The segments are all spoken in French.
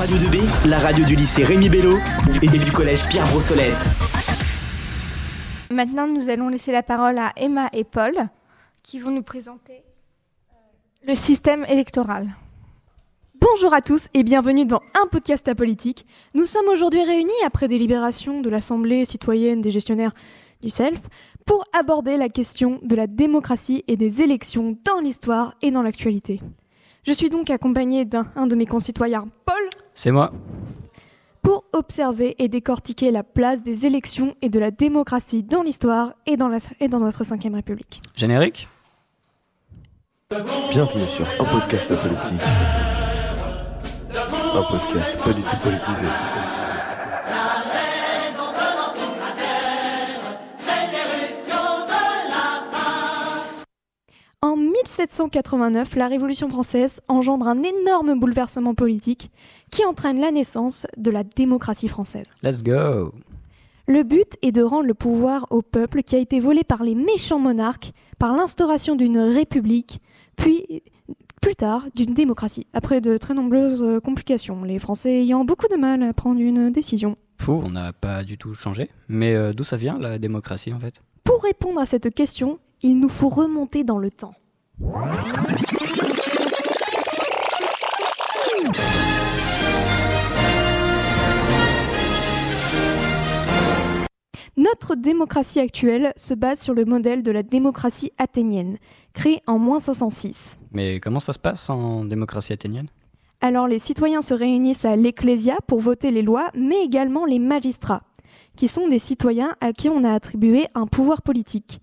Radio 2B, la radio du lycée Rémi Bello et du collège Pierre Brossolette. Maintenant, nous allons laisser la parole à Emma et Paul qui vont nous présenter euh, le système électoral. Bonjour à tous et bienvenue dans un podcast apolitique. Nous sommes aujourd'hui réunis après délibération de l'Assemblée citoyenne des gestionnaires du SELF pour aborder la question de la démocratie et des élections dans l'histoire et dans l'actualité. Je suis donc accompagné d'un de mes concitoyens. C'est moi. Pour observer et décortiquer la place des élections et de la démocratie dans l'histoire et, dans et dans notre 5ème République. Générique Bienvenue sur un podcast apolitique. Un podcast pas du tout politisé. 1789, la Révolution française engendre un énorme bouleversement politique qui entraîne la naissance de la démocratie française. Let's go Le but est de rendre le pouvoir au peuple qui a été volé par les méchants monarques par l'instauration d'une république, puis plus tard d'une démocratie, après de très nombreuses euh, complications, les Français ayant beaucoup de mal à prendre une décision. Fou, on n'a pas du tout changé. Mais euh, d'où ça vient la démocratie en fait? Pour répondre à cette question, il nous faut remonter dans le temps. Notre démocratie actuelle se base sur le modèle de la démocratie athénienne, créée en moins 506. Mais comment ça se passe en démocratie athénienne? Alors les citoyens se réunissent à l'Ecclésia pour voter les lois, mais également les magistrats, qui sont des citoyens à qui on a attribué un pouvoir politique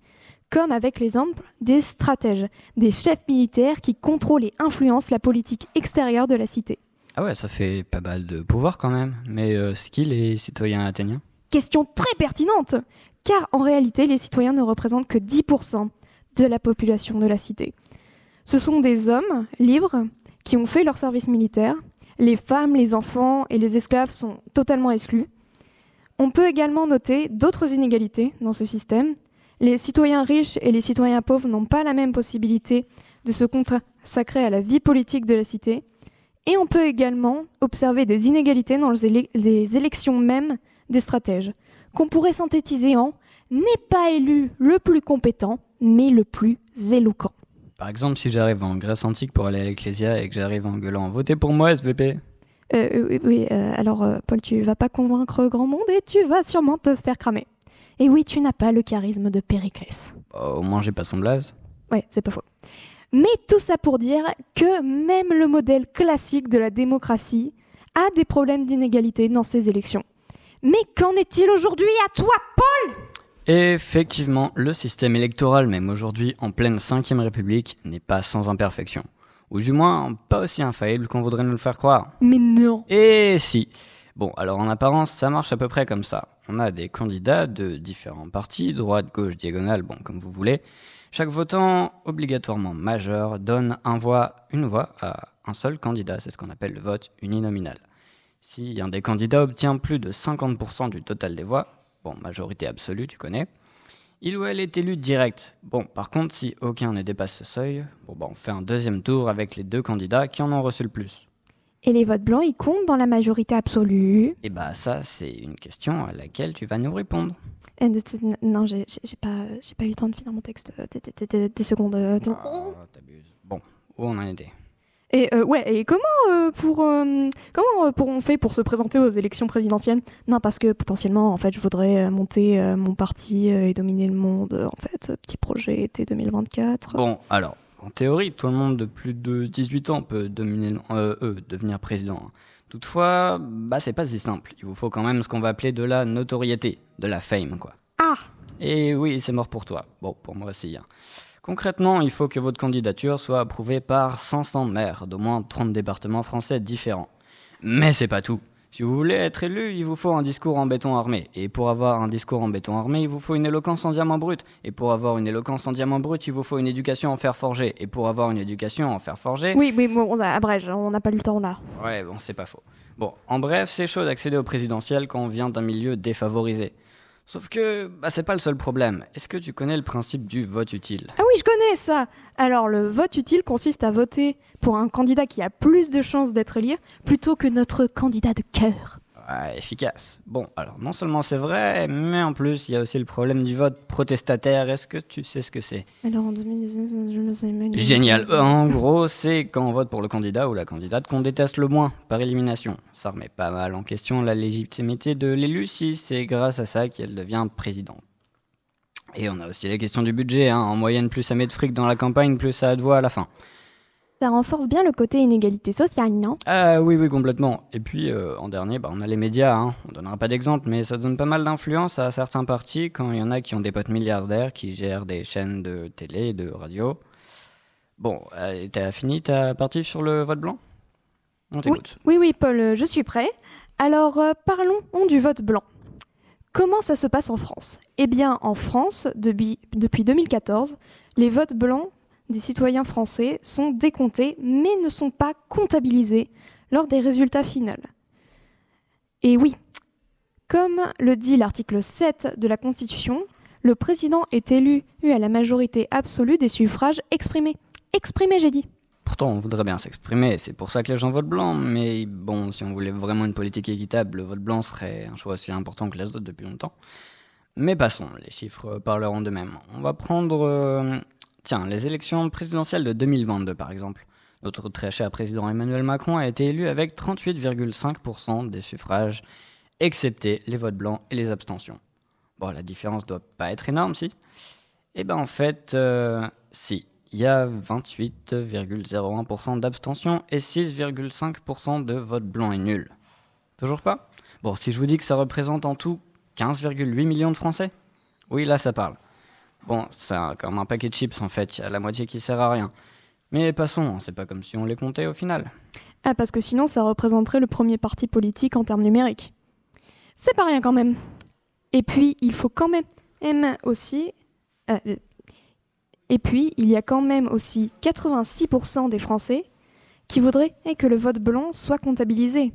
comme avec l'exemple des stratèges, des chefs militaires qui contrôlent et influencent la politique extérieure de la cité. Ah ouais, ça fait pas mal de pouvoir quand même. Mais euh, c'est qui les citoyens athéniens? Question très pertinente, car en réalité, les citoyens ne représentent que 10% de la population de la cité. Ce sont des hommes libres qui ont fait leur service militaire. Les femmes, les enfants et les esclaves sont totalement exclus. On peut également noter d'autres inégalités dans ce système, les citoyens riches et les citoyens pauvres n'ont pas la même possibilité de se consacrer à la vie politique de la cité. Et on peut également observer des inégalités dans les élections même des stratèges, qu'on pourrait synthétiser en n'est pas élu le plus compétent, mais le plus éloquent. Par exemple, si j'arrive en Grèce antique pour aller à l'Ecclésia et que j'arrive en gueulant Votez pour moi, SVP euh, Oui, euh, alors euh, Paul, tu vas pas convaincre grand monde et tu vas sûrement te faire cramer. Et oui, tu n'as pas le charisme de Périclès. au moins, j'ai pas son blaze. Ouais, c'est pas faux. Mais tout ça pour dire que même le modèle classique de la démocratie a des problèmes d'inégalité dans ses élections. Mais qu'en est-il aujourd'hui à toi, Paul? Effectivement, le système électoral, même aujourd'hui en pleine 5ème République, n'est pas sans imperfection. Ou du moins, pas aussi infaillible qu'on voudrait nous le faire croire. Mais non Et si Bon, alors en apparence, ça marche à peu près comme ça. On a des candidats de différents partis, droite, gauche, diagonale, bon, comme vous voulez. Chaque votant, obligatoirement majeur, donne un voix, une voix à un seul candidat. C'est ce qu'on appelle le vote uninominal. Si un des candidats obtient plus de 50% du total des voix, bon, majorité absolue, tu connais, il ou elle est élu direct. Bon, par contre, si aucun ne dépasse ce seuil, bon, bah, on fait un deuxième tour avec les deux candidats qui en ont reçu le plus. Et les votes blancs, ils comptent dans la majorité absolue Eh bah ça, c'est une question à laquelle tu vas nous répondre. Euh, non, j'ai pas, pas eu le temps de finir mon texte. Des secondes. Euh, ah, t'abuses. Bon, où on en était? Et euh, ouais, et comment pour comment pour on fait pour se présenter aux élections présidentielles? Non, parce que potentiellement, en fait, je voudrais monter mon parti et dominer le monde. En fait, petit projet été 2024. Bon, alors en théorie, tout le monde de plus de 18 ans peut euh, devenir président. Toutefois, bah, c'est pas si simple. Il vous faut quand même ce qu'on va appeler de la notoriété, de la fame, quoi. Ah Et oui, c'est mort pour toi. Bon, pour moi aussi. Hein. Concrètement, il faut que votre candidature soit approuvée par 500 maires d'au moins 30 départements français différents. Mais c'est pas tout. Si vous voulez être élu, il vous faut un discours en béton armé. Et pour avoir un discours en béton armé, il vous faut une éloquence en diamant brut. Et pour avoir une éloquence en diamant brut, il vous faut une éducation en fer forgé. Et pour avoir une éducation en fer forgé. Oui, oui, bon, on a, abrège, on n'a pas le temps là. Ouais, bon, c'est pas faux. Bon, en bref, c'est chaud d'accéder au présidentiel quand on vient d'un milieu défavorisé. Sauf que bah, c'est pas le seul problème. Est-ce que tu connais le principe du vote utile? Ah oui, je connais ça. Alors le vote utile consiste à voter pour un candidat qui a plus de chances d'être élu plutôt que notre candidat de cœur. Ouais, efficace. Bon, alors non seulement c'est vrai, mais en plus il y a aussi le problème du vote protestataire. Est-ce que tu sais ce que c'est? Alors en 2019, je. Génial. En gros, c'est quand on vote pour le candidat ou la candidate qu'on déteste le moins, par élimination. Ça remet pas mal en question la légitimité de l'élu si c'est grâce à ça qu'elle devient présidente. Et on a aussi la question du budget. Hein. En moyenne, plus ça met de fric dans la campagne, plus ça a de voix à la fin. Ça renforce bien le côté inégalité sociale, non? Ah oui, oui, complètement. Et puis, euh, en dernier, bah, on a les médias. Hein. On donnera pas d'exemple, mais ça donne pas mal d'influence à certains partis quand il y en a qui ont des potes milliardaires qui gèrent des chaînes de télé, de radio. Bon, euh, t'as fini ta partie sur le vote blanc? On t'écoute. Oui, oui, Paul, je suis prêt. Alors, euh, parlons du vote blanc. Comment ça se passe en France? Eh bien, en France, depuis, depuis 2014, les votes blancs des citoyens français sont décomptés mais ne sont pas comptabilisés lors des résultats finaux. Et oui, comme le dit l'article 7 de la Constitution, le président est élu à la majorité absolue des suffrages exprimés. Exprimés, j'ai dit. Pourtant, on voudrait bien s'exprimer, c'est pour ça que les gens votent blanc. Mais bon, si on voulait vraiment une politique équitable, le vote blanc serait un choix aussi important que les autres depuis longtemps. Mais passons, les chiffres parleront d'eux-mêmes. On va prendre euh, Tiens, les élections présidentielles de 2022 par exemple. Notre très cher président Emmanuel Macron a été élu avec 38,5% des suffrages, excepté les votes blancs et les abstentions. Bon, la différence doit pas être énorme, si? Eh ben en fait, euh, si. Il y a 28,01% d'abstention et 6,5% de votes blancs et nuls. Toujours pas? Bon, si je vous dis que ça représente en tout 15,8 millions de Français? Oui, là ça parle. Bon, c'est comme un paquet de chips en fait, il y a la moitié qui sert à rien. Mais passons, c'est pas comme si on les comptait au final. Ah, parce que sinon, ça représenterait le premier parti politique en termes numériques. C'est pas rien quand même. Et puis, il faut quand même même aussi. euh, euh, et puis, il y a quand même aussi 86% des Français qui voudraient que le vote blanc soit comptabilisé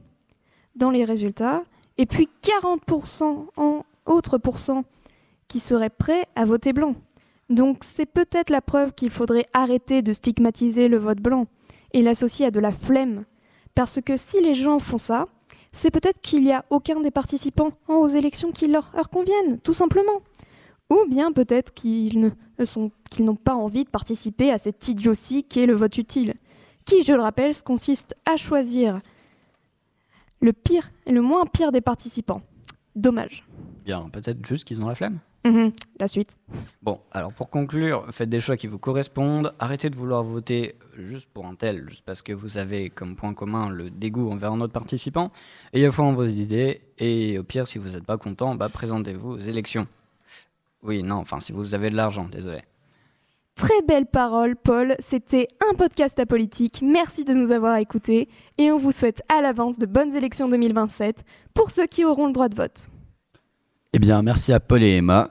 dans les résultats. Et puis 40% en autres pourcents qui seraient prêts à voter blanc. Donc c'est peut-être la preuve qu'il faudrait arrêter de stigmatiser le vote blanc et l'associer à de la flemme. Parce que si les gens font ça, c'est peut-être qu'il n'y a aucun des participants aux élections qui leur, conviennent, tout simplement. Ou bien peut-être sont- qu'ils n'ont pas envie de participer à cette idiotie qu'est le vote utile, qui, je le rappelle, consiste à choisir le pire le moins pire des participants. Dommage. Bien, peut-être juste qu'ils ont la flemme. Mhm, La suite. Bon, alors pour conclure, faites des choix qui vous correspondent. Arrêtez de vouloir voter juste pour un tel, juste parce que vous avez comme point commun le dégoût envers un autre participant. Ayez foi en vos idées, et au pire, si vous n'êtes pas content, bah, présentez-vous aux élections. Oui, non, enfin, si vous avez de l'argent, désolé. Très belle parole, Paul. C'était un podcast à politique. Merci de nous avoir écoutés. Et on vous souhaite à l'avance de bonnes élections 2027 pour ceux qui auront le droit de vote. Eh bien, merci à Paul et Emma.